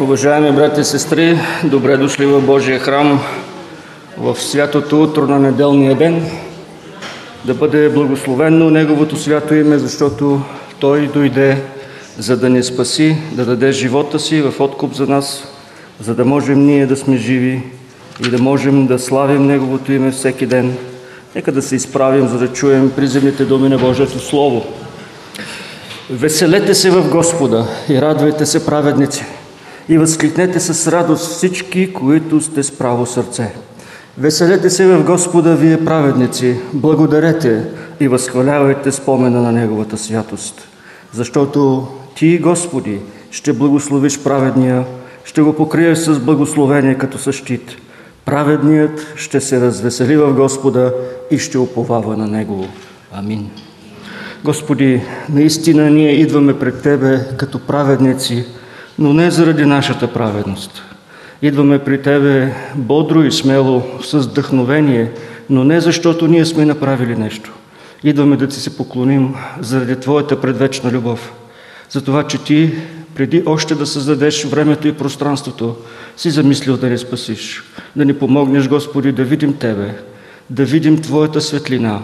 Уважаеми брати и сестри, добре дошли в Божия храм в святото утро на неделния ден. Да бъде благословено Неговото свято име, защото Той дойде за да ни спаси, да даде живота си в откуп за нас, за да можем ние да сме живи и да можем да славим Неговото име всеки ден. Нека да се изправим, за да чуем приземните думи на Божието Слово. Веселете се в Господа и радвайте се, праведници, и възкликнете с радост всички, които сте с право сърце. Веселете се в Господа, вие праведници, благодарете и възхвалявайте спомена на Неговата святост. Защото Ти, Господи, ще благословиш праведния, ще го покриеш с благословение като същит. Праведният ще се развесели в Господа и ще уповава на Него. Амин. Господи, наистина ние идваме пред Тебе като праведници, но не заради нашата праведност. Идваме при Тебе бодро и смело, с вдъхновение, но не защото ние сме направили нещо. Идваме да Ти се поклоним заради Твоята предвечна любов. За това, че Ти, преди още да създадеш времето и пространството, си замислил да ни спасиш, да ни помогнеш, Господи, да видим Тебе, да видим Твоята светлина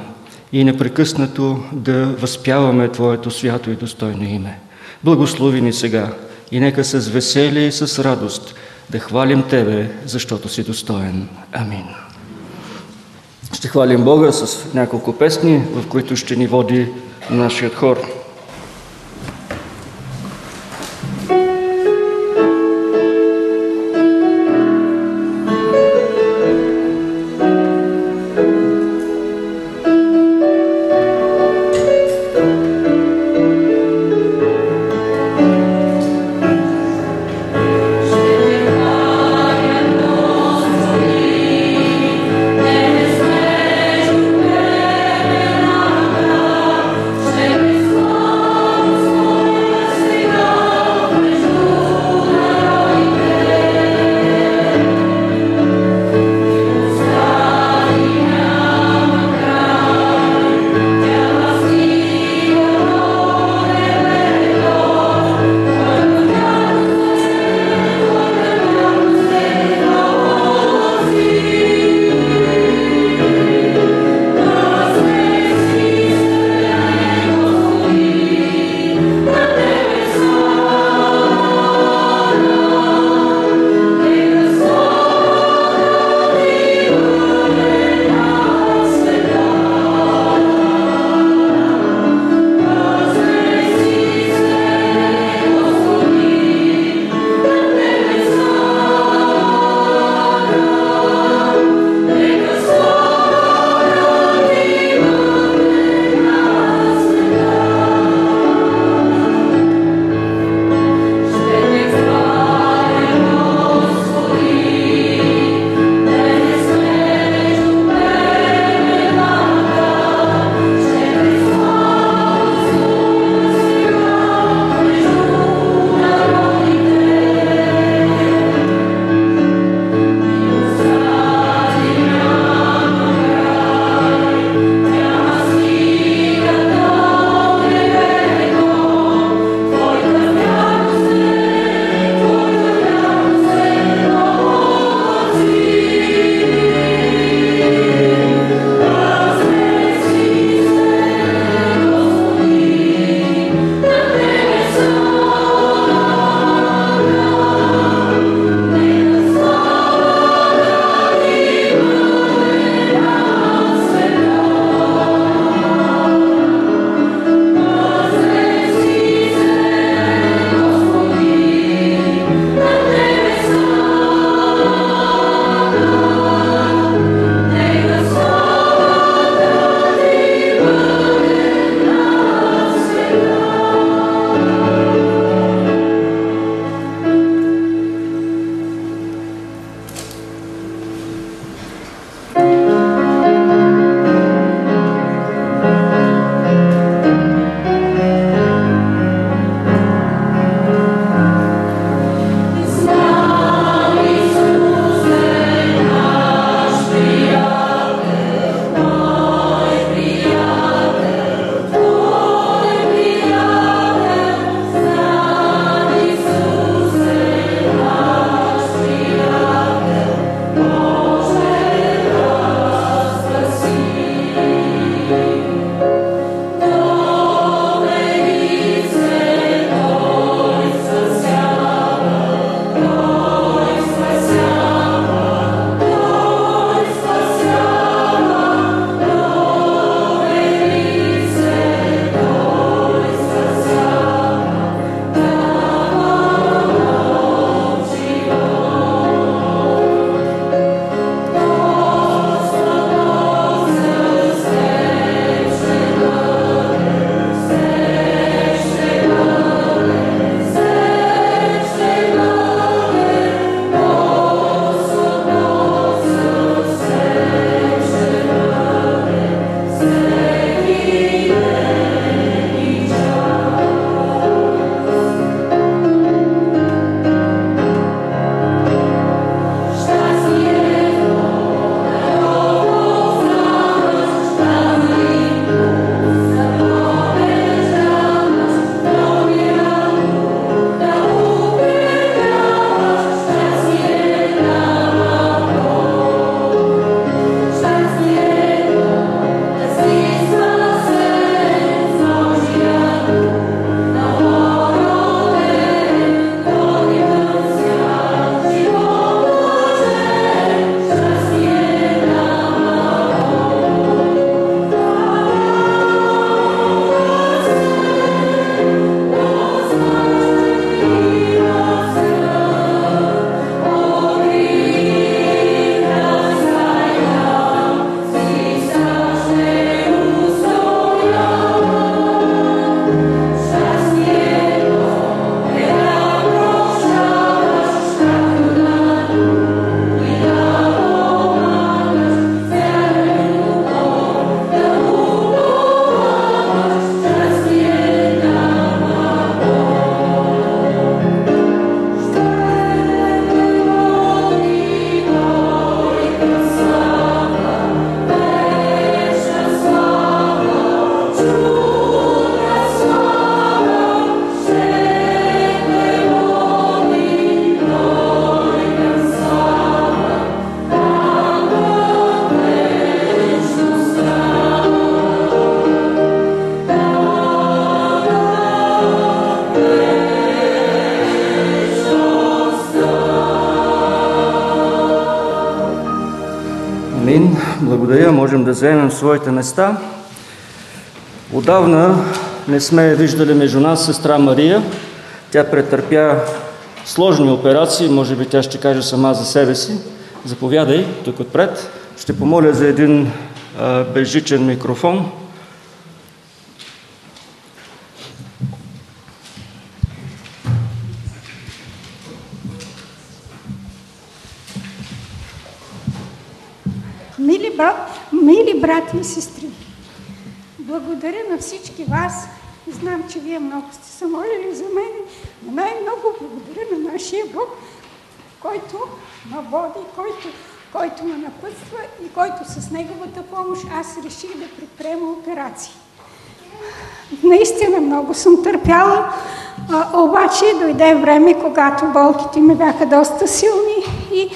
и непрекъснато да възпяваме Твоето свято и достойно име. Благослови ни сега и нека с веселие и с радост да хвалим Тебе, защото си достоен. Амин. Ще хвалим Бога с няколко песни, в които ще ни води нашият хор. Вземем своите места. Отдавна не сме виждали между нас сестра Мария. Тя претърпя сложни операции, може би тя ще каже сама за себе си. Заповядай тук отпред. Ще помоля за един а, безжичен микрофон. Вие много сте се молили за мен, но най-много благодаря на нашия Бог, който ме води, който, който ме напътства и който с неговата помощ аз реших да предприема операции. Наистина много съм търпяла, обаче дойде време, когато болките ми бяха доста силни и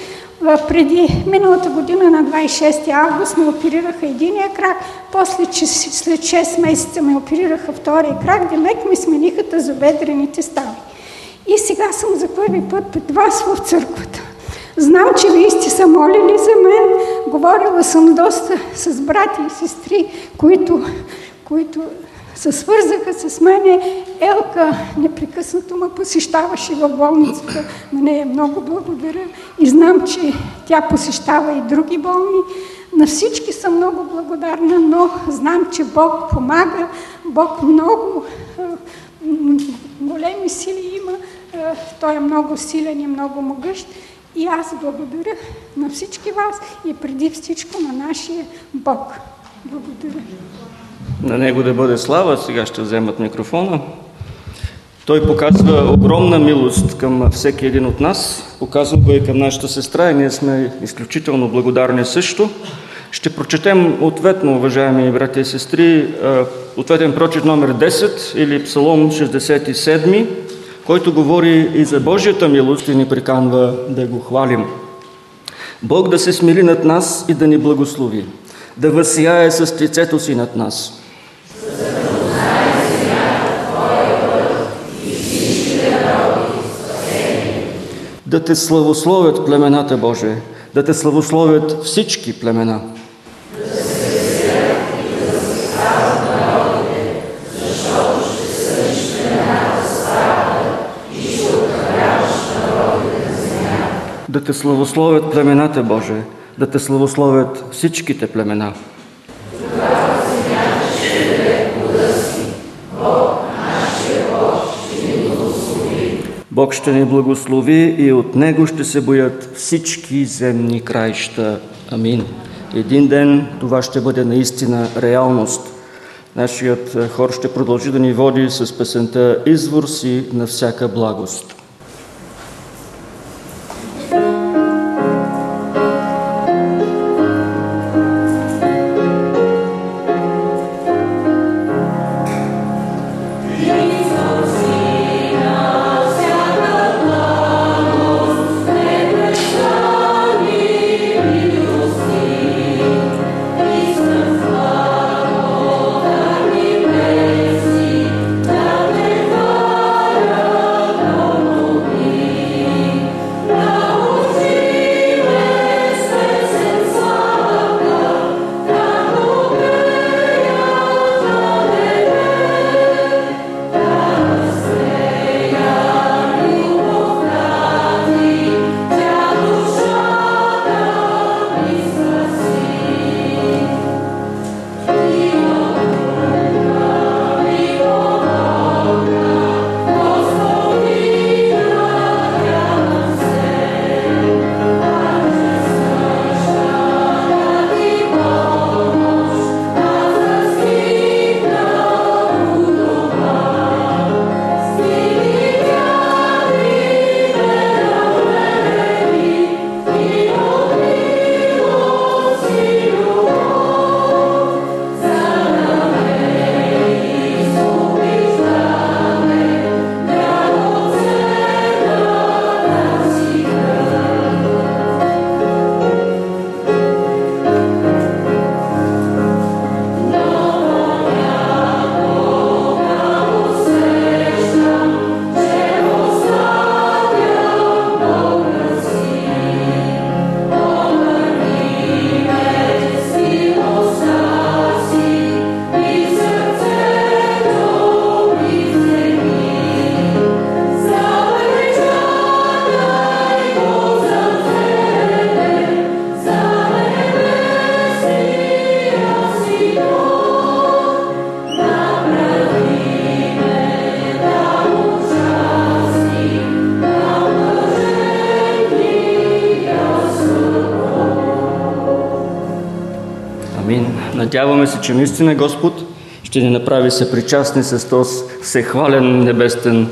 преди миналата година на 26 август ме оперираха единия крак, после след 6 месеца ме оперираха втория крак, демек ми смениха тазобедрените стави. И сега съм за първи път пред вас в църквата. Знам, че вие сте се молили за мен. Говорила съм доста с брати и сестри, които, които се свързаха с мене. Елка непрекъснато ме посещаваше в болницата. На нея много благодаря и знам, че тя посещава и други болни. На всички съм много благодарна, но знам, че Бог помага. Бог много големи сили има. Той е много силен и много могъщ. И аз благодаря на всички вас и преди всичко на нашия Бог. Благодаря. На него да бъде слава, сега ще вземат микрофона. Той показва огромна милост към всеки един от нас, показва го и към нашата сестра и ние сме изключително благодарни също. Ще прочетем ответно, уважаеми брати и сестри, ответен прочет номер 10 или Псалом 67, който говори и за Божията милост и ни приканва да го хвалим. Бог да се смили над нас и да ни благослови, да възсияе с лицето си над нас – да те славословят племената Боже, да те славословят всички племена. Да те славословят племената Боже, да те славословят всичките племена. Бог ще ни благослови и от Него ще се боят всички земни краища. Амин. Един ден това ще бъде наистина реалност. Нашият хор ще продължи да ни води с песента «Извор си на всяка благост». Надяваме се, че наистина Господ ще ни направи се причастни с този всехвален небестен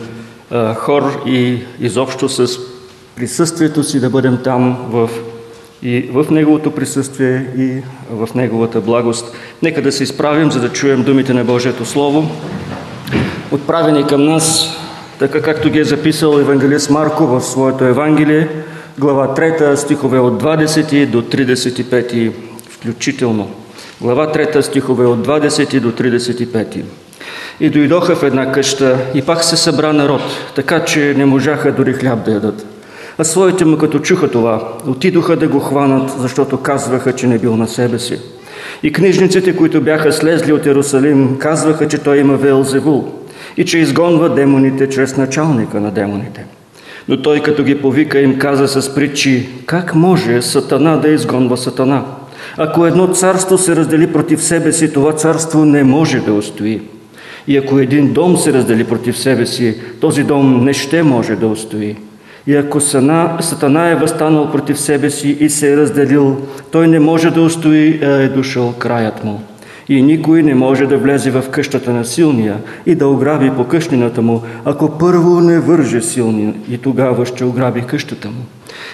а, хор и изобщо с присъствието си да бъдем там в, и в Неговото присъствие и в Неговата благост. Нека да се изправим, за да чуем думите на Божието Слово, отправени към нас, така както ги е записал евангелист Марко в своето Евангелие, глава 3, стихове от 20 до 35 включително. Глава 3, стихове от 20 до 35. И дойдоха в една къща и пак се събра народ, така че не можаха дори хляб да ядат. А своите му като чуха това, отидоха да го хванат, защото казваха, че не бил на себе си. И книжниците, които бяха слезли от Иерусалим, казваха, че той има Велзевул и че изгонва демоните чрез началника на демоните. Но той като ги повика им каза с притчи, как може сатана да изгонва сатана? Ако едно царство се раздели против себе си, това царство не може да устои. И ако един дом се раздели против себе си, този дом не ще може да устои. И ако сатана е възстанал против себе си и се е разделил, той не може да устои, а е дошъл краят му. И никой не може да влезе в къщата на силния и да ограби по къщнината му, ако първо не върже силни и тогава ще ограби къщата му.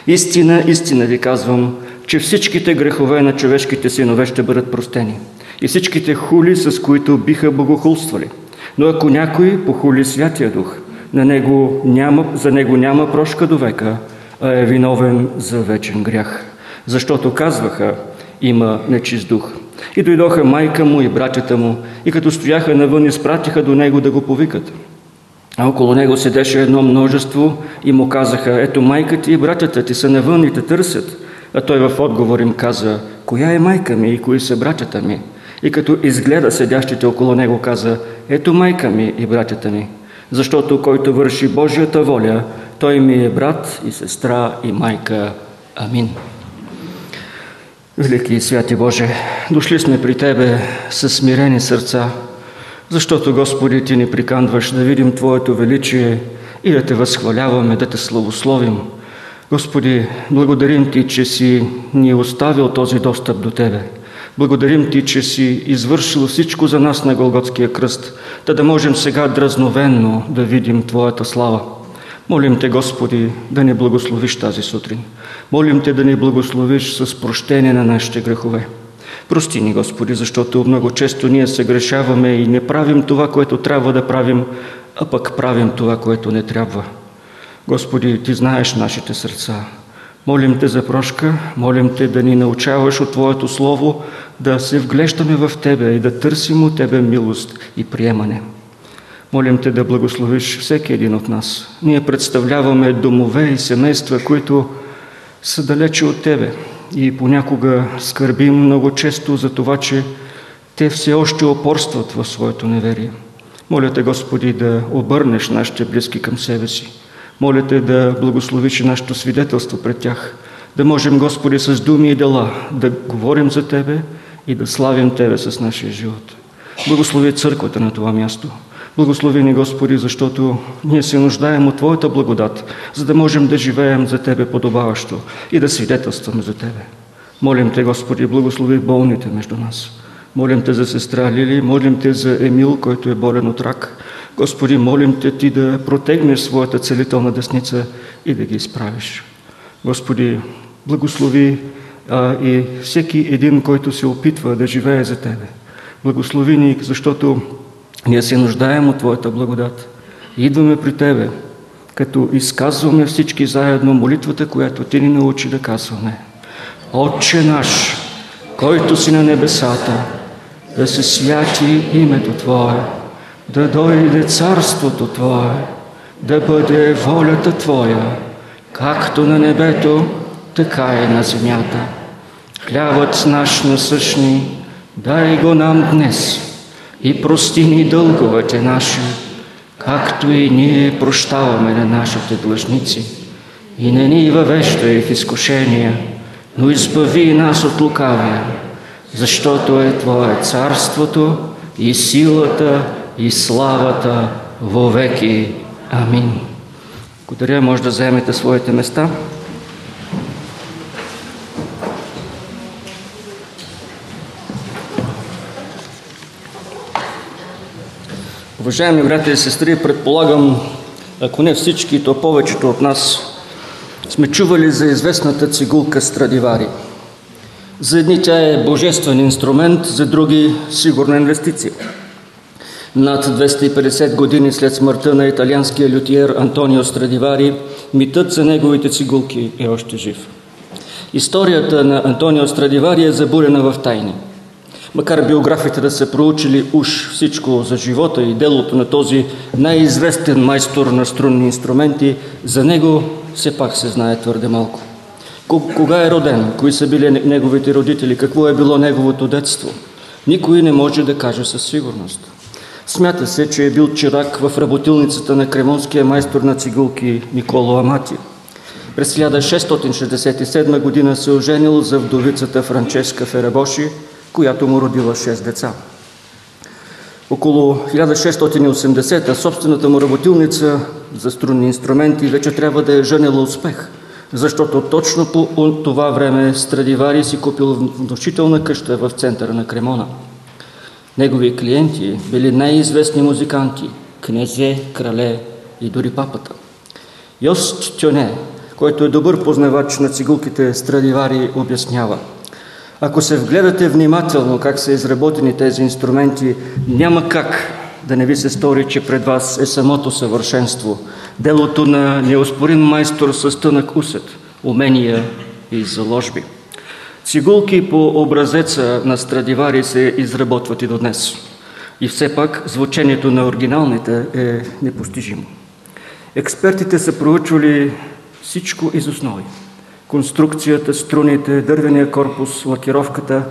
Истина, истина ви казвам, че всичките грехове на човешките синове ще бъдат простени и всичките хули, с които биха богохулствали. Но ако някой похули Святия Дух, на него няма, за него няма прошка до века, а е виновен за вечен грях. Защото казваха, има нечист дух. И дойдоха майка му и братята му, и като стояха навън, изпратиха до него да го повикат. А около него седеше едно множество и му казаха, ето майка ти и братята ти са навън и те търсят. А той в отговор им каза, коя е майка ми и кои са братята ми? И като изгледа седящите около него, каза, ето майка ми и братята ми. Защото който върши Божията воля, той ми е брат и сестра и майка. Амин. Велики и святи Боже, дошли сме при Тебе с смирени сърца, защото, Господи, Ти ни приканваш да видим Твоето величие и да Те възхваляваме, да Те славословим. Господи, благодарим Ти, че си ни оставил този достъп до Тебе. Благодарим Ти, че си извършил всичко за нас на Голготския кръст, да да можем сега дразновенно да видим Твоята слава. Молим Те, Господи, да ни благословиш тази сутрин. Молим Те да ни благословиш с прощение на нашите грехове. Прости ни, Господи, защото много често ние се грешаваме и не правим това, което трябва да правим, а пък правим това, което не трябва. Господи, Ти знаеш нашите сърца. Молим Те за прошка, молим Те да ни научаваш от Твоето Слово, да се вглеждаме в Тебе и да търсим от Тебе милост и приемане. Молим Те да благословиш всеки един от нас. Ние представляваме домове и семейства, които са далече от Тебе и понякога скърбим много често за това, че те все още опорстват в своето неверие. Моля Те, Господи, да обърнеш нашите близки към себе си. Моля Те да благословиш нашето свидетелство пред тях, да можем, Господи, с думи и дела да говорим за Тебе и да славим Тебе с нашия живот. Благослови църквата на това място. Благослови ни, Господи, защото ние се нуждаем от Твоята благодат, за да можем да живеем за Тебе подобаващо и да свидетелстваме за Тебе. Молим Те, Господи, благослови болните между нас. Молим Те за сестра Лили, молим Те за Емил, който е болен от рак. Господи, молим Те Ти да протегнеш своята целителна десница и да ги изправиш. Господи, благослови а, и всеки един, който се опитва да живее за Тебе. Благослови ни, защото ние се нуждаем от Твоята благодат. Идваме при Тебе, като изказваме всички заедно молитвата, която Ти ни научи да казваме. Отче наш, който си на небесата, да се святи името Твое, да дойде царството Твое, да бъде волята Твоя, както на небето, така и на земята. Хлябът наш насъщни, дай го нам днес и прости ни дълговете наши, както и ние прощаваме на нашите длъжници. И не ни въвеждай в изкушения, но избави нас от лукавия, защото е Твое царството и силата и славата вовеки. Амин. Благодаря, може да заемете своите места. Уважаеми брати и сестри, предполагам, ако не всички, то повечето от нас сме чували за известната цигулка Страдивари. За едни тя е божествен инструмент, за други – сигурна инвестиция. Над 250 години след смъртта на италианския лютиер Антонио Страдивари, митът за неговите цигулки е още жив. Историята на Антонио Страдивари е забурена в тайни – Макар биографите да са проучили уж всичко за живота и делото на този най-известен майстор на струнни инструменти, за него все пак се знае твърде малко. Кога е роден? Кои са били неговите родители? Какво е било неговото детство? Никой не може да каже със сигурност. Смята се, че е бил чирак в работилницата на кремонския майстор на цигулки Николо Амати. През 1667 година се оженил за вдовицата Франческа Ферабоши, която му родила 6 деца. Около 1680 собствената му работилница за струнни инструменти вече трябва да е женила успех, защото точно по това време Страдивари си купил внушителна къща в центъра на Кремона. Негови клиенти били най-известни музиканти – князе, крале и дори папата. Йост Тюне, който е добър познавач на цигулките Страдивари, обяснява – ако се вгледате внимателно как са изработени тези инструменти, няма как да не ви се стори, че пред вас е самото съвършенство, делото на неоспорим майстор с тънък усет, умения и заложби. Цигулки по образеца на Страдивари се изработват и до днес. И все пак звучението на оригиналните е непостижимо. Експертите са проучвали всичко из основи конструкцията, струните, дървения корпус, лакировката.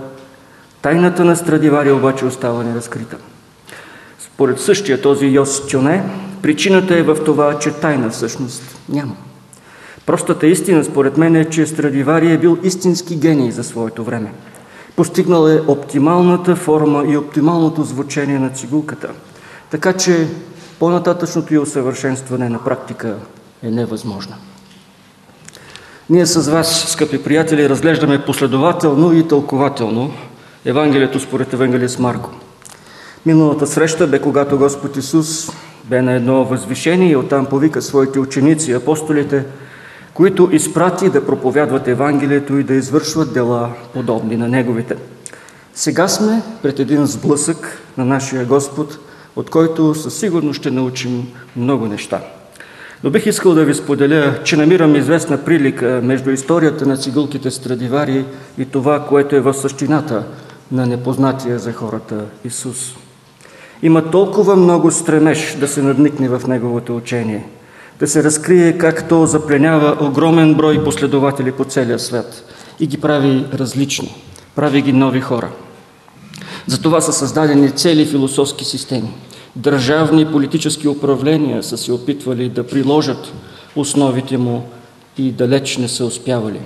Тайната на Страдивари обаче остава неразкрита. Според същия този Йос Чоне, причината е в това, че тайна всъщност няма. Простата истина, според мен, е, че Страдивари е бил истински гений за своето време. Постигнал е оптималната форма и оптималното звучение на цигулката. Така че по-нататъчното и усъвършенстване на практика е невъзможно. Ние с вас, скъпи приятели, разглеждаме последователно и тълкователно Евангелието според Евангелист Марко. Миналата среща бе когато Господ Исус бе на едно възвишение и оттам повика своите ученици, апостолите, които изпрати да проповядват Евангелието и да извършват дела подобни на Неговите. Сега сме пред един сблъсък на нашия Господ, от който със сигурност ще научим много неща. Но бих искал да ви споделя, че намирам известна прилика между историята на цигулките Страдивари и това, което е в същината на непознатия за хората Исус. Има толкова много стремеж да се надникне в Неговото учение, да се разкрие как то запленява огромен брой последователи по целия свят и ги прави различни, прави ги нови хора. Затова са създадени цели философски системи – държавни политически управления са се опитвали да приложат основите му и далеч не са успявали.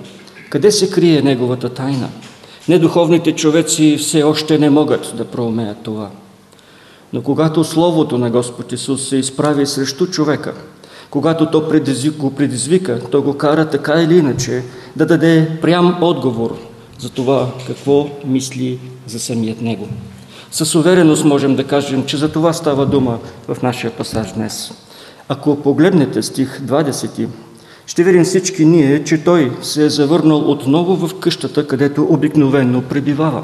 Къде се крие неговата тайна? Недуховните човеци все още не могат да проумеят това. Но когато Словото на Господ Исус се изправи срещу човека, когато то го предизвика, то го кара така или иначе да даде прям отговор за това какво мисли за самият него. С увереност можем да кажем, че за това става дума в нашия пасаж днес. Ако погледнете стих 20, ще видим всички ние, че той се е завърнал отново в къщата, където обикновенно пребивава.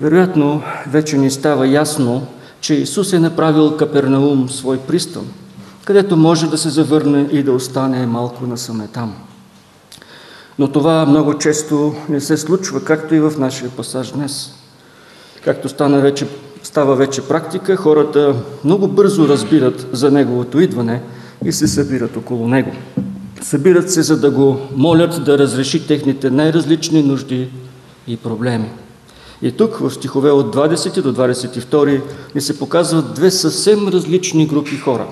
Вероятно, вече ни става ясно, че Исус е направил Капернаум свой пристан, където може да се завърне и да остане малко насаме там. Но това много често не се случва, както и в нашия пасаж днес. Както стана вече, става вече практика, хората много бързо разбират за Неговото идване и се събират около Него. Събират се, за да го молят да разреши техните най-различни нужди и проблеми. И тук в стихове от 20 до 22 ни се показват две съвсем различни групи хора,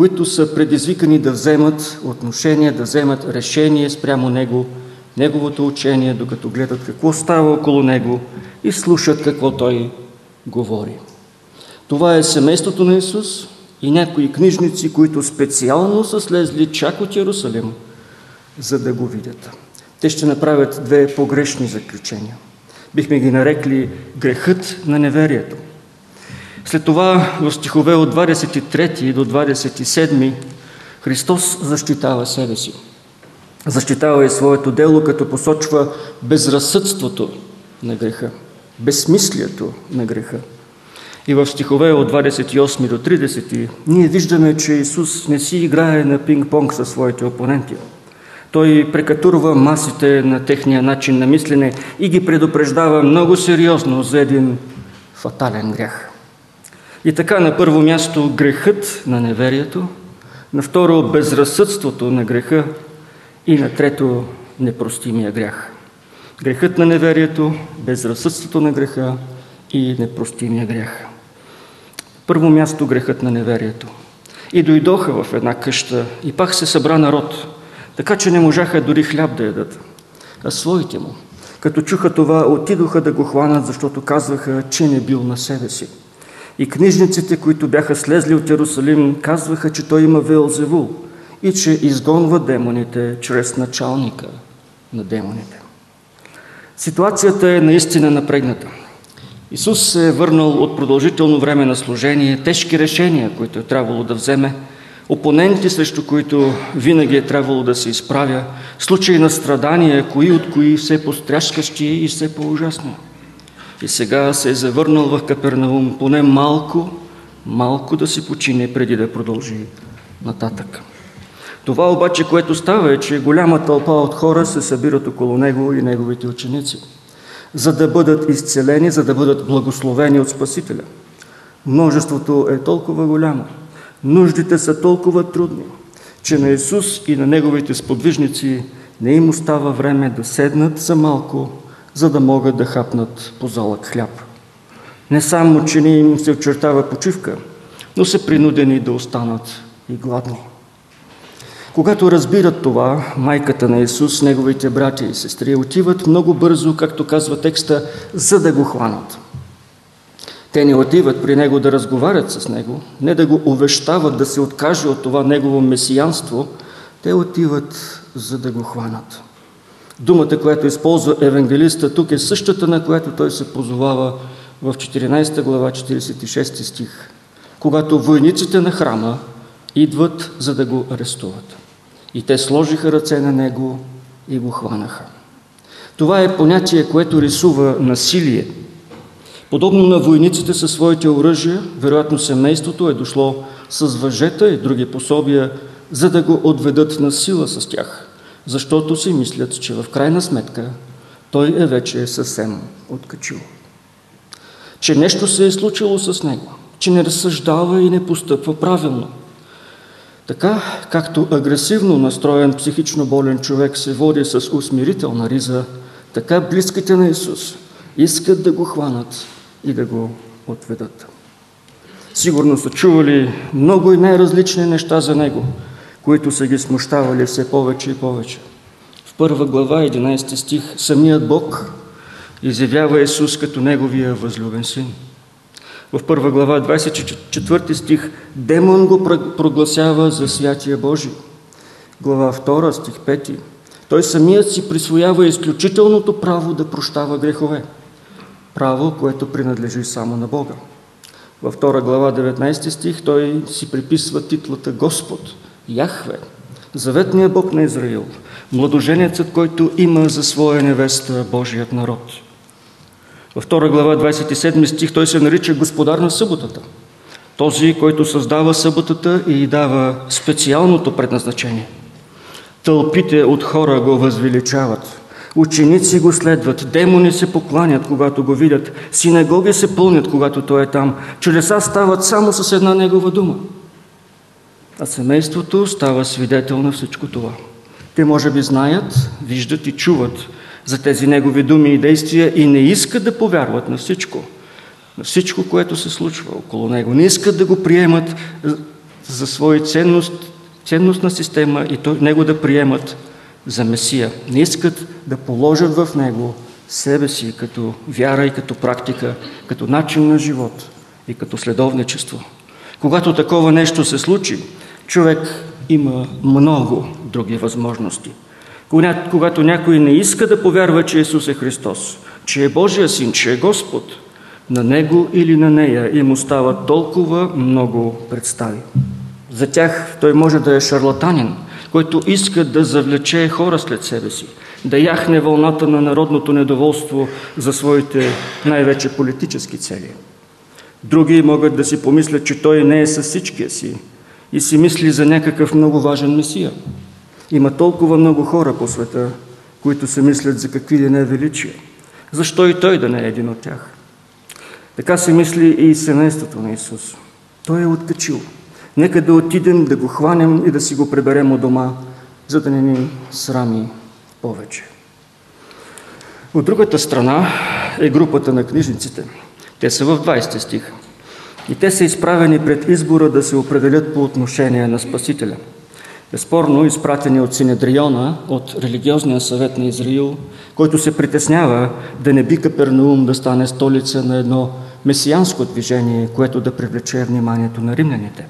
които са предизвикани да вземат отношение, да вземат решение спрямо Него, Неговото учение, докато гледат какво става около Него и слушат какво Той говори. Това е семейството на Исус и някои книжници, които специално са слезли чак от Иерусалим, за да го видят. Те ще направят две погрешни заключения. Бихме ги нарекли грехът на неверието. След това в стихове от 23 до 27 Христос защитава себе си. Защитава и своето дело, като посочва безразсъдството на греха, безсмислието на греха. И в стихове от 28 до 30 ние виждаме, че Исус не си играе на пинг-понг със своите опоненти. Той прекатурва масите на техния начин на мислене и ги предупреждава много сериозно за един фатален грях. И така на първо място грехът на неверието, на второ безразсъдството на греха и на трето непростимия грях. Грехът на неверието, безразсъдството на греха и непростимия грях. Първо място грехът на неверието. И дойдоха в една къща и пак се събра народ, така че не можаха дори хляб да ядат. А своите му, като чуха това, отидоха да го хванат, защото казваха, че не бил на себе си. И книжниците, които бяха слезли от Иерусалим, казваха, че той има Велзевул и че изгонва демоните чрез началника на демоните. Ситуацията е наистина напрегната. Исус се е върнал от продължително време на служение, тежки решения, които е трябвало да вземе, опоненти, срещу които винаги е трябвало да се изправя, случаи на страдания, кои от кои все постряскащи и все по-ужасни. И сега се е завърнал в Капернаум поне малко, малко да си почине преди да продължи нататък. Това обаче, което става е, че голяма тълпа от хора се събират около него и неговите ученици, за да бъдат изцелени, за да бъдат благословени от Спасителя. Множеството е толкова голямо, нуждите са толкова трудни, че на Исус и на неговите сподвижници не им остава време да седнат за малко за да могат да хапнат по залък хляб. Не само, че не им се очертава почивка, но са принудени да останат и гладни. Когато разбират това, майката на Исус, неговите братя и сестри отиват много бързо, както казва текста, за да го хванат. Те не отиват при него да разговарят с него, не да го увещават да се откаже от това негово месиянство, те отиват за да го хванат. Думата, която използва евангелиста тук е същата, на която той се позовава в 14 глава, 46 стих, когато войниците на храма идват, за да го арестуват. И те сложиха ръце на него и го хванаха. Това е понятие, което рисува насилие. Подобно на войниците със своите оръжия, вероятно семейството е дошло с въжета и други пособия, за да го отведат на сила с тях – защото си мислят, че в крайна сметка той е вече съвсем откачил. Че нещо се е случило с него, че не разсъждава и не постъпва правилно. Така, както агресивно настроен психично болен човек се води с усмирителна риза, така близките на Исус искат да го хванат и да го отведат. Сигурно са чували много и най-различни неща за Него – които са ги смущавали все повече и повече. В първа глава, 11 стих, самият Бог изявява Исус като Неговия възлюбен син. В първа глава, 24 стих, демон го прогласява за святия Божий. Глава 2, стих 5. Той самият си присвоява изключителното право да прощава грехове. Право, което принадлежи само на Бога. Във 2 глава, 19 стих, той си приписва титлата Господ – Яхве, заветният Бог на Израил, младоженецът, който има за своя невеста Божият народ. Във 2 глава 27 стих той се нарича Господар на съботата. Този, който създава съботата и дава специалното предназначение. Тълпите от хора го възвеличават. Ученици го следват, демони се покланят, когато го видят, синагоги се пълнят, когато той е там. Чудеса стават само с една негова дума – а семейството става свидетел на всичко това. Те може би знаят, виждат и чуват за тези негови думи и действия и не искат да повярват на всичко, на всичко, което се случва около него. Не искат да го приемат за своя ценност, ценностна система и то, него да приемат за Месия. Не искат да положат в него себе си като вяра и като практика, като начин на живот и като следовничество. Когато такова нещо се случи, човек има много други възможности. Когато някой не иска да повярва, че Исус е Христос, че е Божия син, че е Господ, на него или на нея им остават толкова много представи. За тях той може да е шарлатанин, който иска да завлече хора след себе си, да яхне вълната на народното недоволство за своите най-вече политически цели. Други могат да си помислят, че той не е със всичкия си и си мисли за някакъв много важен месия. Има толкова много хора по света, които се мислят за какви ли не величия. Защо и той да не е един от тях? Така се мисли и семейството на Исус. Той е откачил. Нека да отидем, да го хванем и да си го преберем от дома, за да не ни срами повече. От другата страна е групата на книжниците. Те са в 20 стих. И те са изправени пред избора да се определят по отношение на Спасителя. Безспорно, изпратени от Синедриона, от религиозния съвет на Израил, който се притеснява да не би Капернаум да стане столица на едно месианско движение, което да привлече вниманието на римляните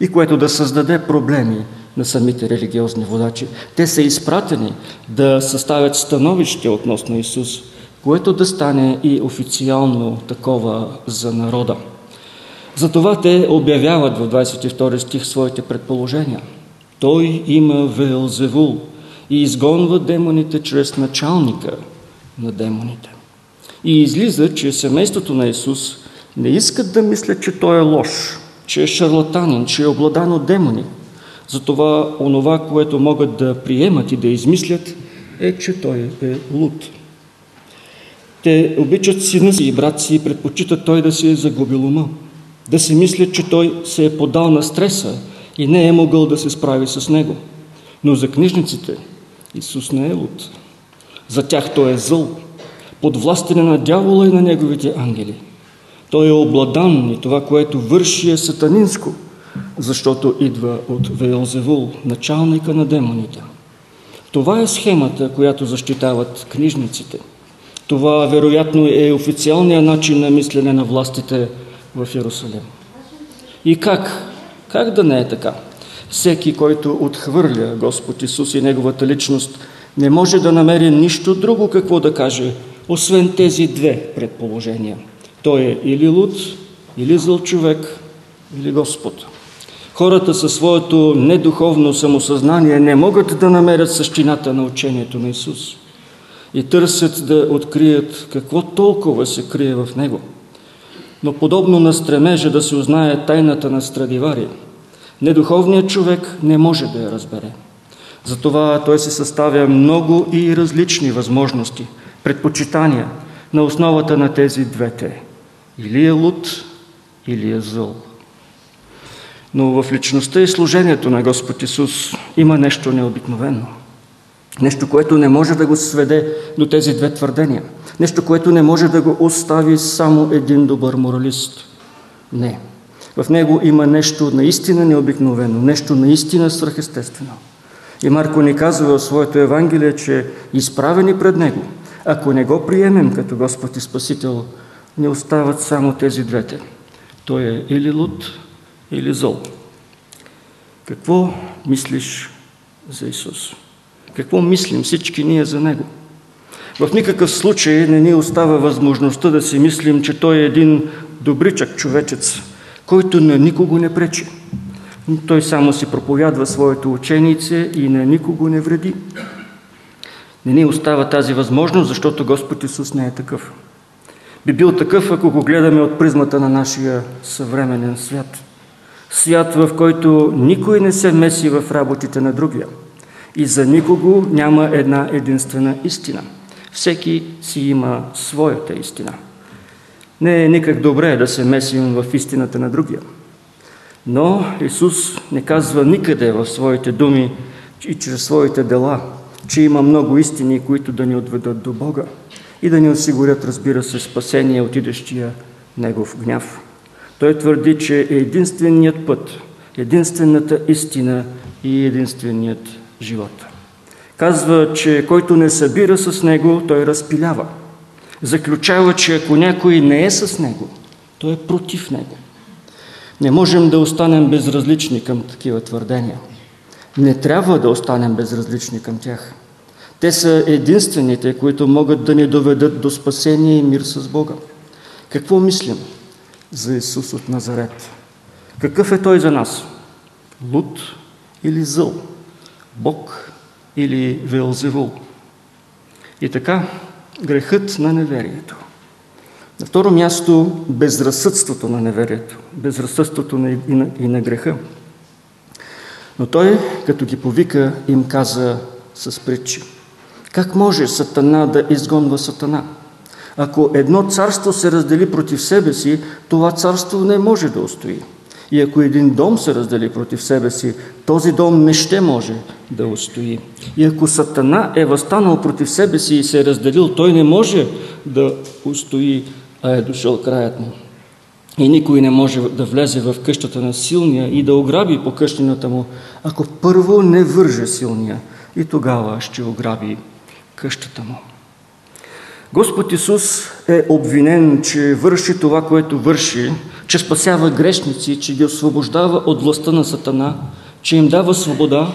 и което да създаде проблеми на самите религиозни водачи. Те са изпратени да съставят становище относно Исус, което да стане и официално такова за народа. Затова те обявяват в 22 стих своите предположения. Той има Велзевул и изгонва демоните чрез началника на демоните. И излиза, че семейството на Исус не искат да мислят, че той е лош, че е шарлатанин, че е обладан от демони. Затова онова, което могат да приемат и да измислят, е, че той е луд. Те обичат сина си и брат си и предпочитат той да си е загубил ума. Да си мислят, че той се е подал на стреса и не е могъл да се справи с него. Но за книжниците Исус не е луд. За тях той е зъл, подвластен на дявола и на неговите ангели. Той е обладан и това, което върши е сатанинско, защото идва от Вейлзевул, началника на демоните. Това е схемата, която защитават книжниците. Това, вероятно, е официалният начин на мислене на властите в Иерусалим. И как? Как да не е така? Всеки, който отхвърля Господ Исус и Неговата личност, не може да намери нищо друго какво да каже, освен тези две предположения. Той е или луд, или зъл човек, или Господ. Хората със своето недуховно самосъзнание не могат да намерят същината на учението на Исус и търсят да открият какво толкова се крие в Него. Но подобно на стремежа да се узнае тайната на Страдивари, недуховният човек не може да я разбере. Затова той се съставя много и различни възможности, предпочитания на основата на тези двете. Или е луд, или е зъл. Но в личността и служението на Господ Исус има нещо необикновено. Нещо, което не може да го сведе до тези две твърдения. Нещо, което не може да го остави само един добър моралист. Не. В него има нещо наистина необикновено, нещо наистина свръхестествено. И Марко ни казва в своето Евангелие, че изправени пред него, ако не го приемем като Господ и Спасител, не остават само тези двете. Той е или луд, или зол. Какво мислиш за Исус? Какво мислим всички ние за Него? В никакъв случай не ни остава възможността да си мислим, че Той е един добричък човечец, който на никого не пречи. Той само си проповядва своето ученице и на никого не вреди. Не ни остава тази възможност, защото Господ Исус не е такъв. Би бил такъв, ако го гледаме от призмата на нашия съвременен свят. Свят, в който никой не се меси в работите на другия. И за никого няма една единствена истина. Всеки си има своята истина. Не е никак добре да се месим в истината на другия. Но Исус не казва никъде в своите думи и чрез своите дела, че има много истини, които да ни отведат до Бога и да ни осигурят, разбира се, спасение от идещия Негов гняв. Той твърди, че е единственият път, единствената истина и единственият живот. Казва, че който не събира с него, той разпилява. Заключава, че ако някой не е с него, той е против него. Не можем да останем безразлични към такива твърдения. Не трябва да останем безразлични към тях. Те са единствените, които могат да ни доведат до спасение и мир с Бога. Какво мислим за Исус от Назарет? Какъв е Той за нас? Луд или зъл? Бог или Велзевул? И така, грехът на неверието. На второ място, безразсъдството на неверието, безразсъдството на, и, на, и на греха. Но той, като ги повика, им каза с притчи. Как може Сатана да изгонва Сатана? Ако едно царство се раздели против себе си, това царство не може да устои. И ако един дом се раздели против себе си, този дом не ще може да устои. И ако Сатана е възстанал против себе си и се е разделил, той не може да устои, а е дошъл краят му. И никой не може да влезе в къщата на силния и да ограби по къщината му, ако първо не върже силния и тогава ще ограби къщата му. Господ Исус е обвинен, че върши това, което върши, че спасява грешници, че ги освобождава от властта на Сатана, че им дава свобода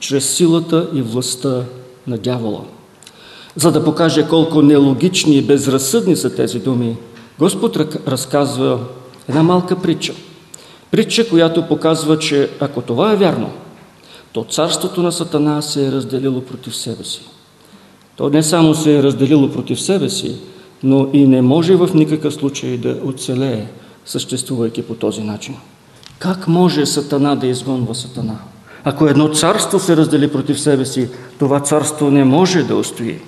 чрез силата и властта на дявола. За да покаже колко нелогични и безразсъдни са тези думи, Господ разказва една малка притча. Притча, която показва, че ако това е вярно, то царството на Сатана се е разделило против себе си. То не само се е разделило против себе си, но и не може в никакъв случай да оцелее, съществувайки по този начин. Как може Сатана да изгонва Сатана? Ако едно царство се раздели против себе си, това царство не може да устои.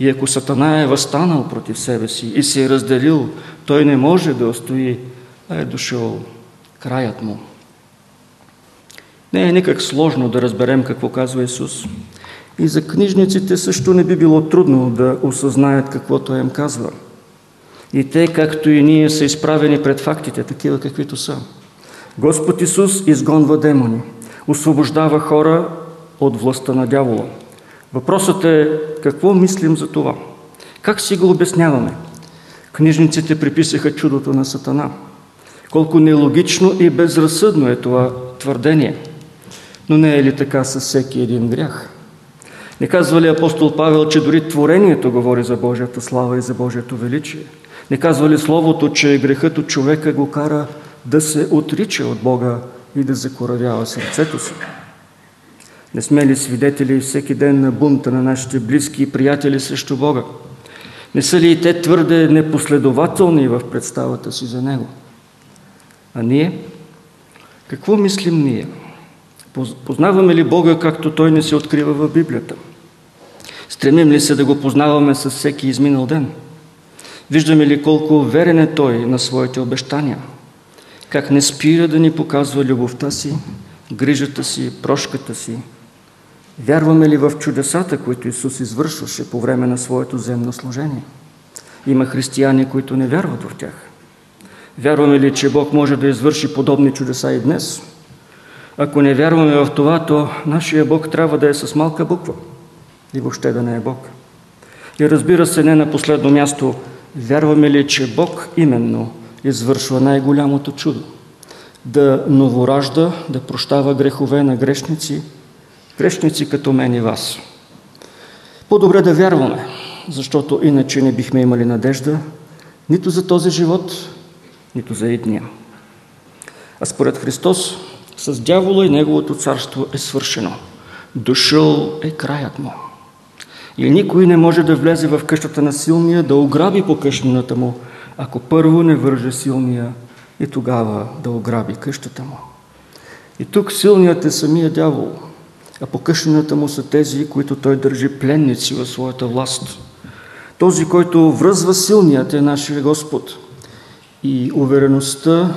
И ако Сатана е възстанал против себе си и се е разделил, той не може да устои, а е дошъл краят му. Не е никак сложно да разберем какво казва Исус. И за книжниците също не би било трудно да осъзнаят какво Той им казва. И те, както и ние, са изправени пред фактите, такива каквито са. Господ Исус изгонва демони, освобождава хора от властта на дявола. Въпросът е какво мислим за това? Как си го обясняваме? Книжниците приписаха чудото на Сатана. Колко нелогично и безразсъдно е това твърдение. Но не е ли така със всеки един грях? Не казва ли апостол Павел, че дори творението говори за Божията слава и за Божието величие? Не казва ли Словото, че грехът от човека го кара да се отрича от Бога и да закоравява сърцето си? Не сме ли свидетели всеки ден на бунта на нашите близки и приятели срещу Бога? Не са ли и те твърде непоследователни в представата си за Него? А ние? Какво мислим ние? Познаваме ли Бога, както Той не се открива в Библията? Стремим ли се да го познаваме с всеки изминал ден? Виждаме ли колко верен е Той на своите обещания? Как не спира да ни показва любовта си, грижата си, прошката си? Вярваме ли в чудесата, които Исус извършваше по време на своето земно служение? Има християни, които не вярват в тях. Вярваме ли, че Бог може да извърши подобни чудеса и днес? Ако не вярваме в това, то нашия Бог трябва да е с малка буква и въобще да не е Бог. И разбира се, не на последно място, вярваме ли, че Бог именно извършва най-голямото чудо? Да новоражда, да прощава грехове на грешници, грешници като мен и вас. По-добре да вярваме, защото иначе не бихме имали надежда нито за този живот, нито за идния. А според Христос, с дявола и неговото царство е свършено. Дошъл е краят му. И никой не може да влезе в къщата на силния, да ограби по къщината му, ако първо не върже силния и тогава да ограби къщата му. И тук силният е самия дявол, а по къщината му са тези, които той държи пленници в своята власт. Този, който връзва силният е нашия Господ. И увереността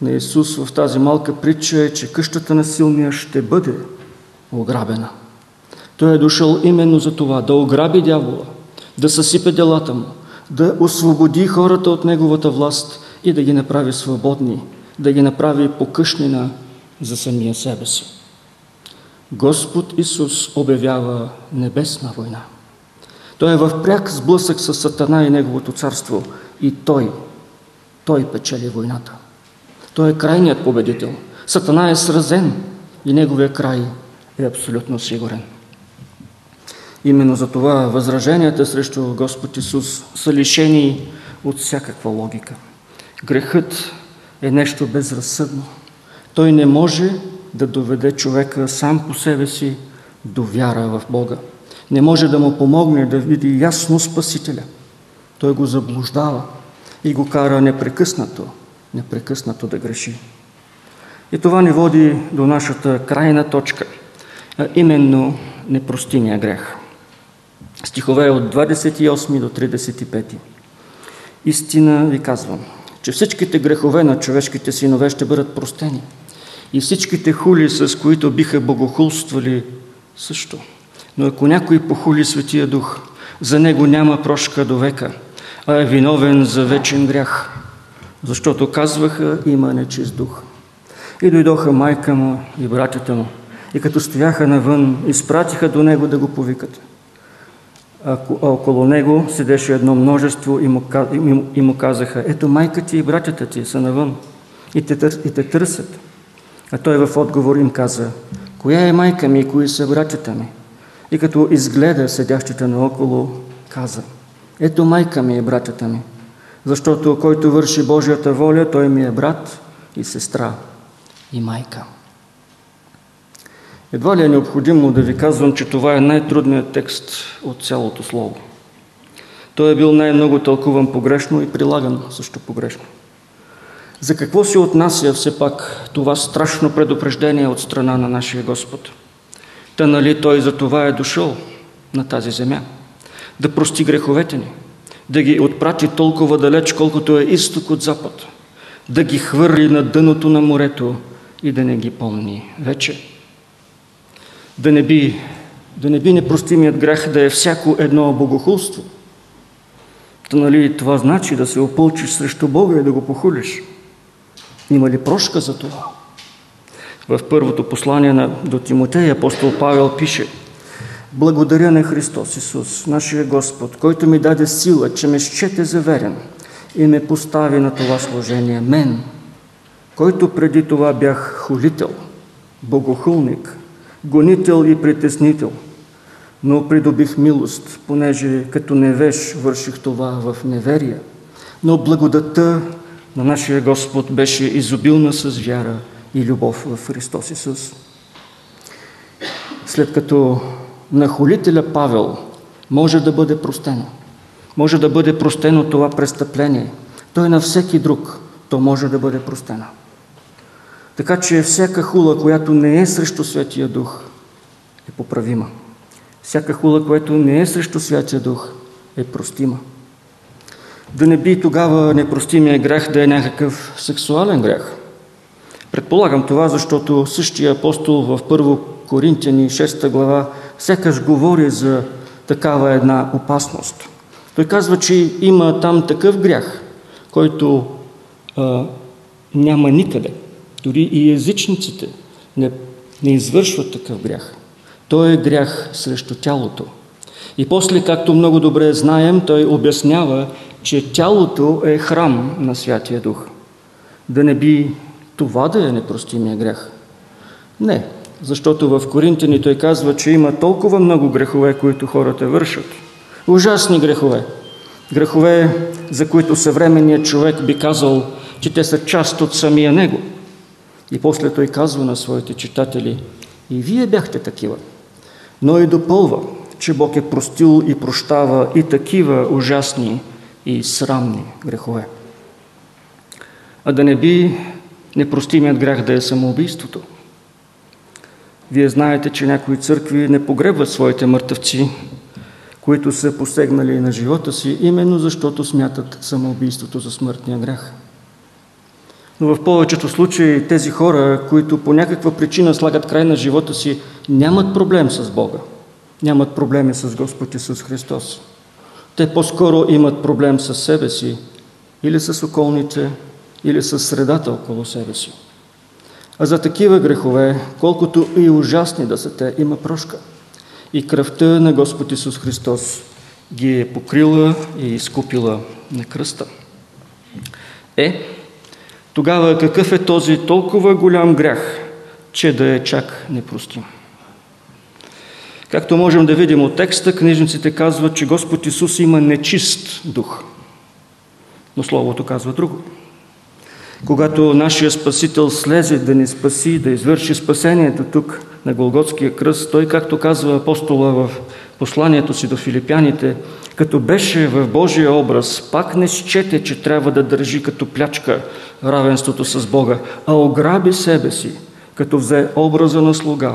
на Исус в тази малка притча е, че къщата на силния ще бъде ограбена. Той е дошъл именно за това, да ограби дявола, да съсипе делата му, да освободи хората от неговата власт и да ги направи свободни, да ги направи покъшнина за самия себе си. Господ Исус обявява небесна война. Той е в пряк сблъсък с Сатана и неговото царство и той, той печели войната. Той е крайният победител. Сатана е сразен и неговия край е абсолютно сигурен. Именно за това възраженията срещу Господ Исус са лишени от всякаква логика. Грехът е нещо безразсъдно. Той не може да доведе човека сам по себе си до вяра в Бога. Не може да му помогне да види ясно Спасителя. Той го заблуждава и го кара непрекъснато, непрекъснато да греши. И това ни води до нашата крайна точка, а именно непростимия грех. Стихове от 28 до 35. Истина ви казвам, че всичките грехове на човешките синове ще бъдат простени и всичките хули, с които биха богохулствали, също. Но ако някой похули Светия Дух, за него няма прошка до века, а е виновен за вечен грях, защото казваха има нечист дух. И дойдоха майка му и братята му, и като стояха навън, изпратиха до него да го повикат. А около него седеше едно множество и му, казаха, ето майка ти и братята ти са навън и те, и те търсят. А той в отговор им каза, коя е майка ми и кои са братята ми? И като изгледа седящите наоколо, каза, ето майка ми и братята ми, защото който върши Божията воля, той ми е брат и сестра и майка. Едва ли е необходимо да ви казвам, че това е най-трудният текст от цялото Слово. Той е бил най-много тълкуван погрешно и прилаган също погрешно. За какво се отнася все пак това страшно предупреждение от страна на нашия Господ? Та нали Той за това е дошъл на тази земя? Да прости греховете ни, да ги отпрати толкова далеч, колкото е изток от запад, да ги хвърли на дъното на морето и да не ги помни вече. Да не би, да не би непростимият грех да е всяко едно богохулство. Та нали това значи да се опълчиш срещу Бога и да го похулиш? Има ли прошка за това? В първото послание на, до Тимотея апостол Павел пише Благодаря на Христос Исус, нашия Господ, който ми даде сила, че ме счете за верен и ме постави на това служение. Мен, който преди това бях хулител, богохулник, гонител и притеснител, но придобих милост, понеже като невеж върших това в неверие. Но благодата на нашия Господ беше изобилна с вяра и любов в Христос Исус. След като на холителя Павел може да бъде простено, може да бъде простено това престъпление, той на всеки друг то може да бъде простено. Така че всяка хула, която не е срещу Святия Дух, е поправима. Всяка хула, която не е срещу Святия Дух, е простима. Да не би тогава непростимия грех да е някакъв сексуален грех. Предполагам това, защото същия апостол в 1 Коринтияни 6 глава сякаш говори за такава една опасност. Той казва, че има там такъв грях, който а, няма никъде. Дори и езичниците не, не извършват такъв грях. Той е грях срещу тялото. И после, както много добре знаем, той обяснява, че тялото е храм на Святия Дух. Да не би това да е непростимия грях. Не, защото в Коринтини той казва, че има толкова много грехове, които хората вършат. Ужасни грехове. Грехове, за които съвременният човек би казал, че те са част от самия него. И после той казва на своите читатели, и вие бяхте такива. Но и допълва, че Бог е простил и прощава и такива ужасни и срамни грехове. А да не би непростимият грях да е самоубийството. Вие знаете, че някои църкви не погребват своите мъртъвци, които са посегнали на живота си, именно защото смятат самоубийството за смъртния грях. Но в повечето случаи тези хора, които по някаква причина слагат край на живота си, нямат проблем с Бога. Нямат проблеми с Господ Исус Христос. Те по-скоро имат проблем с себе си или с околните, или с средата около себе си. А за такива грехове, колкото и ужасни да са те, има прошка. И кръвта на Господ Исус Христос ги е покрила и изкупила на кръста. Е, тогава какъв е този толкова голям грях, че да е чак непростим? Както можем да видим от текста, книжниците казват, че Господ Исус има нечист дух. Но Словото казва друго. Когато нашия Спасител слезе да ни спаси, да извърши спасението тук на Голготския кръст, той, както казва апостола в посланието си до филипяните, като беше в Божия образ, пак не счете, че трябва да държи като плячка равенството с Бога, а ограби себе си, като взе образа на слуга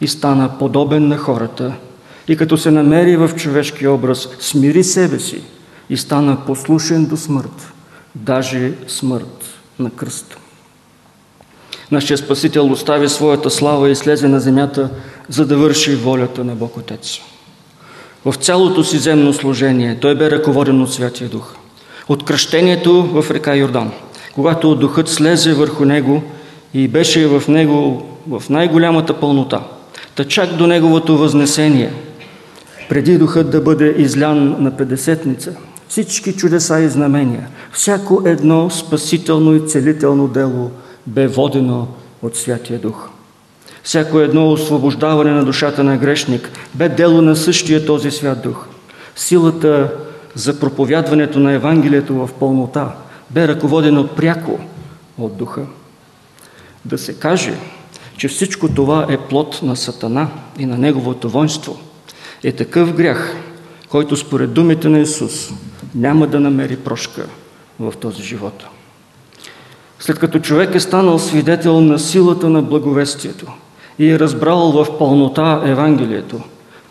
и стана подобен на хората, и като се намери в човешки образ, смири себе си и стана послушен до смърт, даже смърт на кръст. Нашия Спасител остави своята слава и слезе на земята, за да върши волята на Бог Отец. В цялото си земно служение той бе ръководен от Святия Дух. От кръщението в река Йордан, когато Духът слезе върху него и беше в него в най-голямата пълнота, та чак до неговото възнесение, преди Духът да бъде излян на Педесетница, всички чудеса и знамения, всяко едно спасително и целително дело бе водено от Святия Дух. Всяко едно освобождаване на душата на грешник бе дело на същия този свят дух. Силата за проповядването на Евангелието в пълнота бе ръководено пряко от духа. Да се каже, че всичко това е плод на Сатана и на неговото воинство, е такъв грях, който според думите на Исус няма да намери прошка в този живот. След като човек е станал свидетел на силата на благовестието и е разбрал в пълнота Евангелието,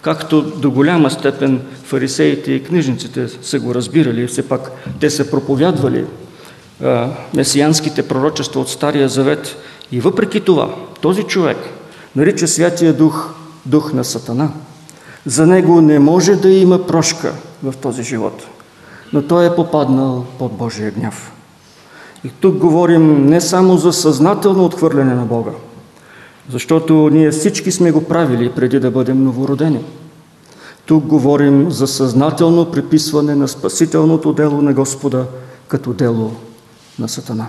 както до голяма степен фарисеите и книжниците са го разбирали, все пак те са проповядвали а, месиянските пророчества от Стария Завет и въпреки това този човек нарича Святия Дух Дух на Сатана. За него не може да има прошка в този живот, но той е попаднал под Божия гняв. И тук говорим не само за съзнателно отхвърляне на Бога, защото ние всички сме го правили преди да бъдем новородени. Тук говорим за съзнателно приписване на спасителното дело на Господа като дело на Сатана.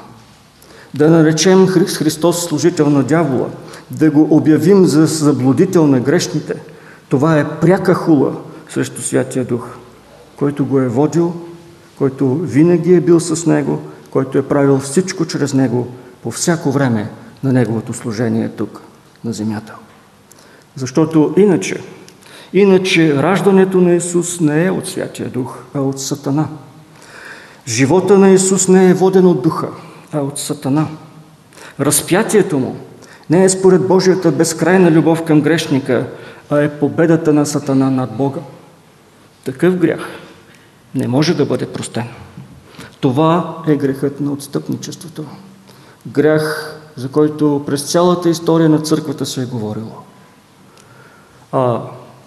Да наречем Христос служител на дявола, да го обявим за заблудител на грешните, това е пряка хула срещу Святия Дух, който го е водил, който винаги е бил с него, който е правил всичко чрез него по всяко време на неговото служение тук на земята. Защото иначе, иначе раждането на Исус не е от Святия Дух, а от Сатана. Живота на Исус не е воден от Духа, а от Сатана. Разпятието му не е според Божията безкрайна любов към грешника, а е победата на Сатана над Бога. Такъв грях не може да бъде простен. Това е грехът на отстъпничеството. Грях, за който през цялата история на църквата се е говорило. А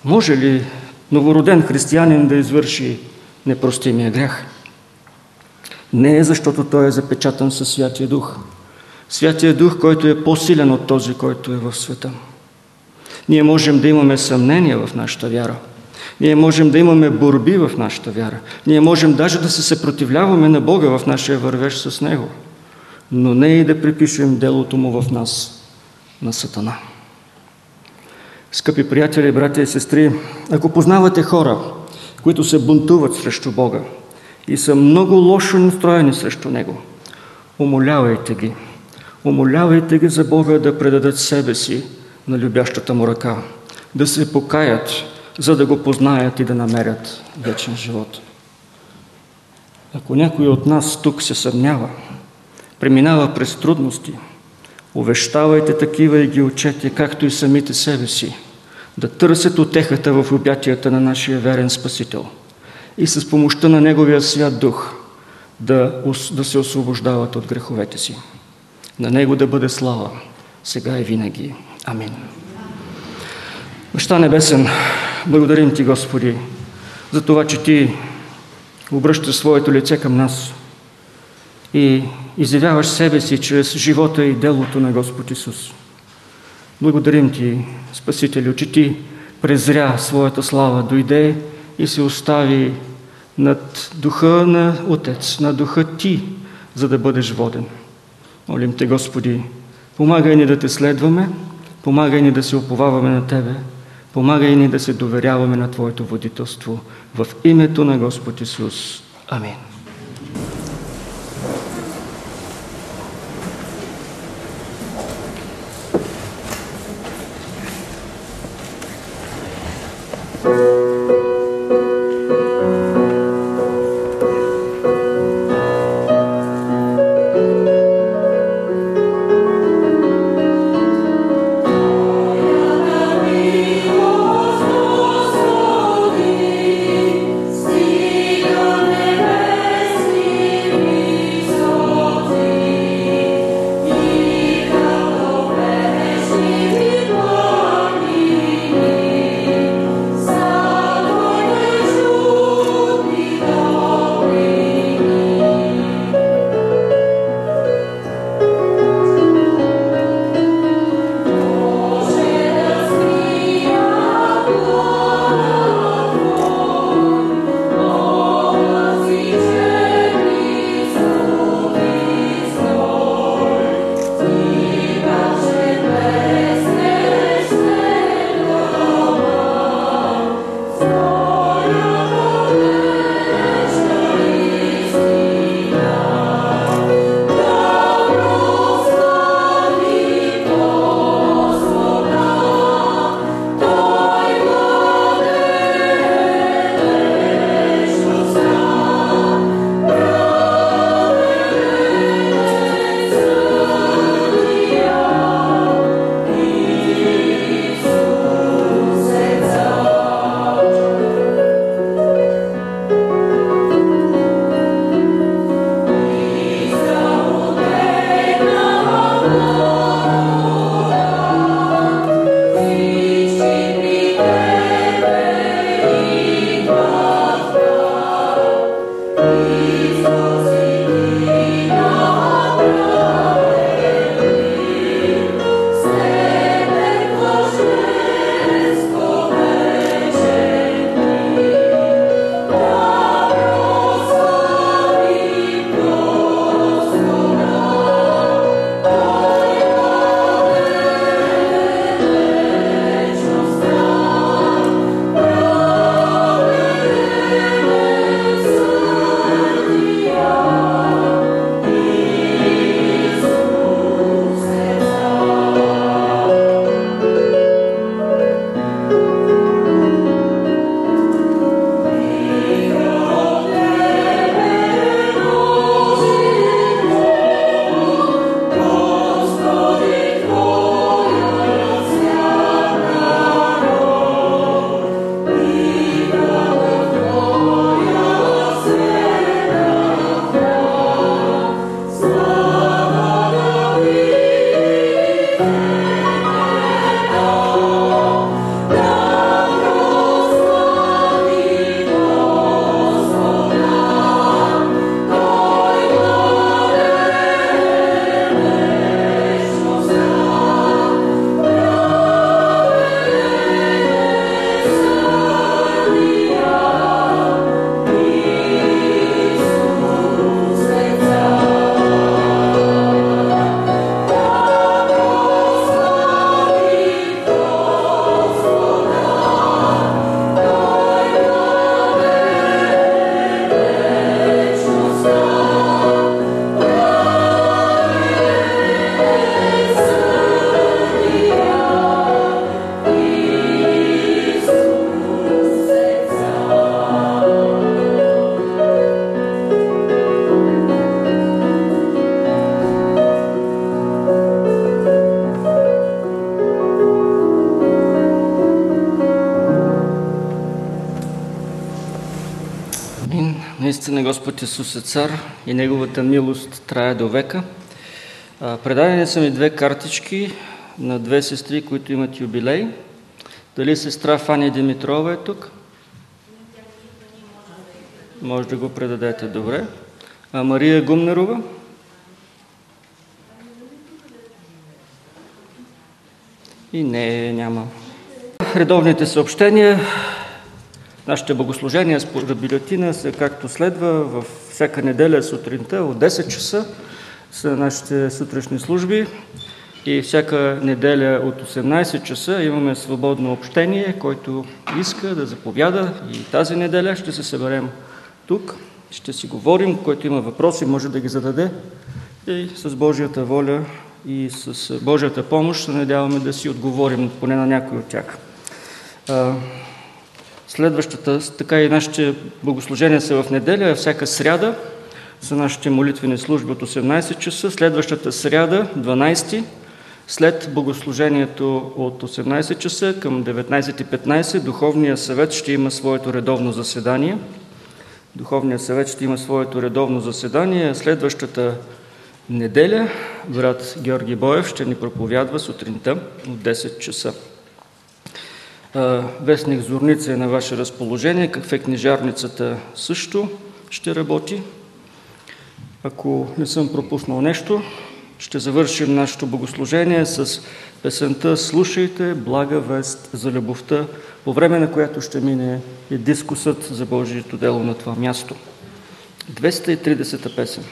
може ли новороден християнин да извърши непростимия грях? Не е защото той е запечатан със Святия Дух. Святия Дух, който е по-силен от този, който е в света. Ние можем да имаме съмнения в нашата вяра. Ние можем да имаме борби в нашата вяра. Ние можем даже да се съпротивляваме на Бога в нашия вървеж с Него. Но не и да припишем делото Му в нас на Сатана. Скъпи приятели, братя и сестри, ако познавате хора, които се бунтуват срещу Бога и са много лошо настроени срещу Него, умолявайте ги. Умолявайте ги за Бога да предадат себе си на любящата му ръка, да се покаят, за да го познаят и да намерят вечен живот. Ако някой от нас тук се съмнява, преминава през трудности, увещавайте такива и ги учете, както и самите себе си, да търсят отехата в обятията на нашия верен Спасител и с помощта на Неговия свят дух да, да се освобождават от греховете си. На Него да бъде слава, сега и винаги. Амин. Баща Небесен, благодарим Ти, Господи, за това, че Ти обръщаш своето лице към нас и изявяваш себе си чрез живота и делото на Господ Исус. Благодарим Ти, Спасителю, че Ти презря своята слава, дойде и се остави над духа на Отец, на духа Ти, за да бъдеш воден. Молим Те, Господи, помагай ни да Те следваме, помагай ни да се оповаваме на Тебе, помагай ни да се доверяваме на Твоето водителство в името на Господ Исус. Амин. Исус е цар и Неговата милост трае до века. Предадени са ми две картички на две сестри, които имат юбилей. Дали сестра Фания Димитрова е тук? Може да го предадете добре. А Мария Гумнерова? И не, няма. Редовните съобщения Нашите богослужения според бюлетина са както следва в всяка неделя сутринта от 10 часа са нашите сутрешни служби и всяка неделя от 18 часа имаме свободно общение, който иска да заповяда и тази неделя ще се съберем тук, ще си говорим, който има въпроси може да ги зададе и с Божията воля и с Божията помощ се надяваме да си отговорим поне на някой от тях. Следващата, така и нашите богослужения са в неделя, всяка сряда са нашите молитвени служби от 18 часа. Следващата сряда, 12 след богослужението от 18 часа към 19.15 Духовният съвет ще има своето редовно заседание. Духовният съвет ще има своето редовно заседание. Следващата неделя брат Георги Боев ще ни проповядва сутринта от 10 часа. Вестник Зорница е на ваше разположение, кафе книжарницата също ще работи. Ако не съм пропуснал нещо, ще завършим нашето богослужение с песента «Слушайте блага вест за любовта», по време на която ще мине и дискусът за Божието дело на това място. 230-та песен.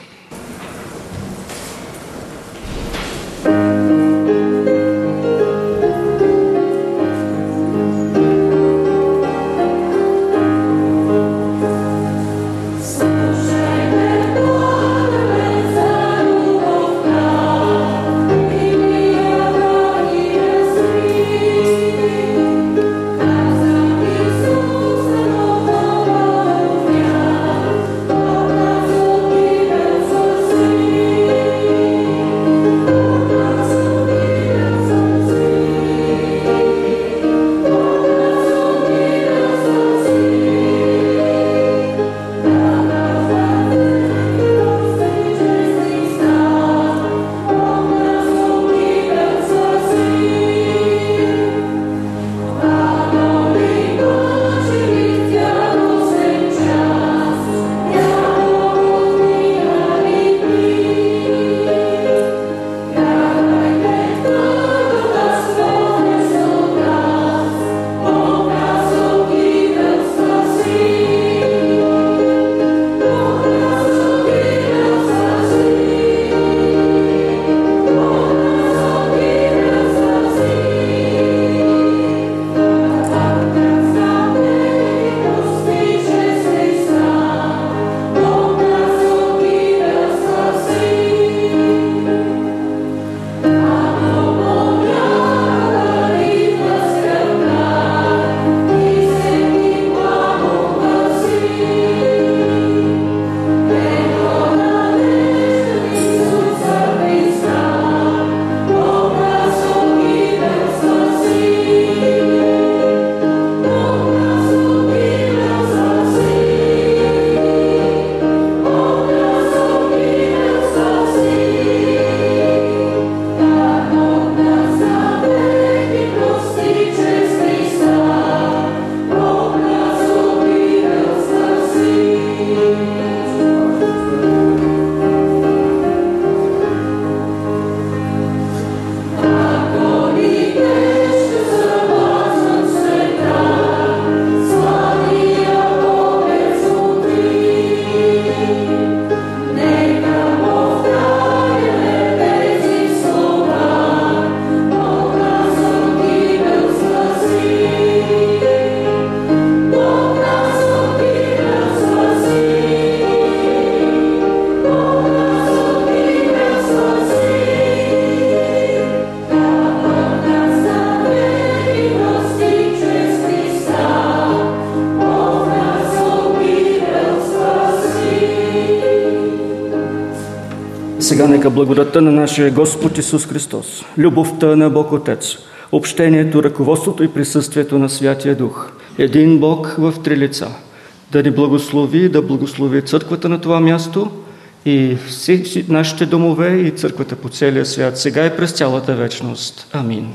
Благодата на нашия Господ Исус Христос, любовта на Бог Отец, общението, ръководството и присъствието на Святия Дух, един Бог в три лица, да ни благослови, да благослови църквата на това място и всички нашите домове и църквата по целия свят, сега и през цялата вечност. Амин.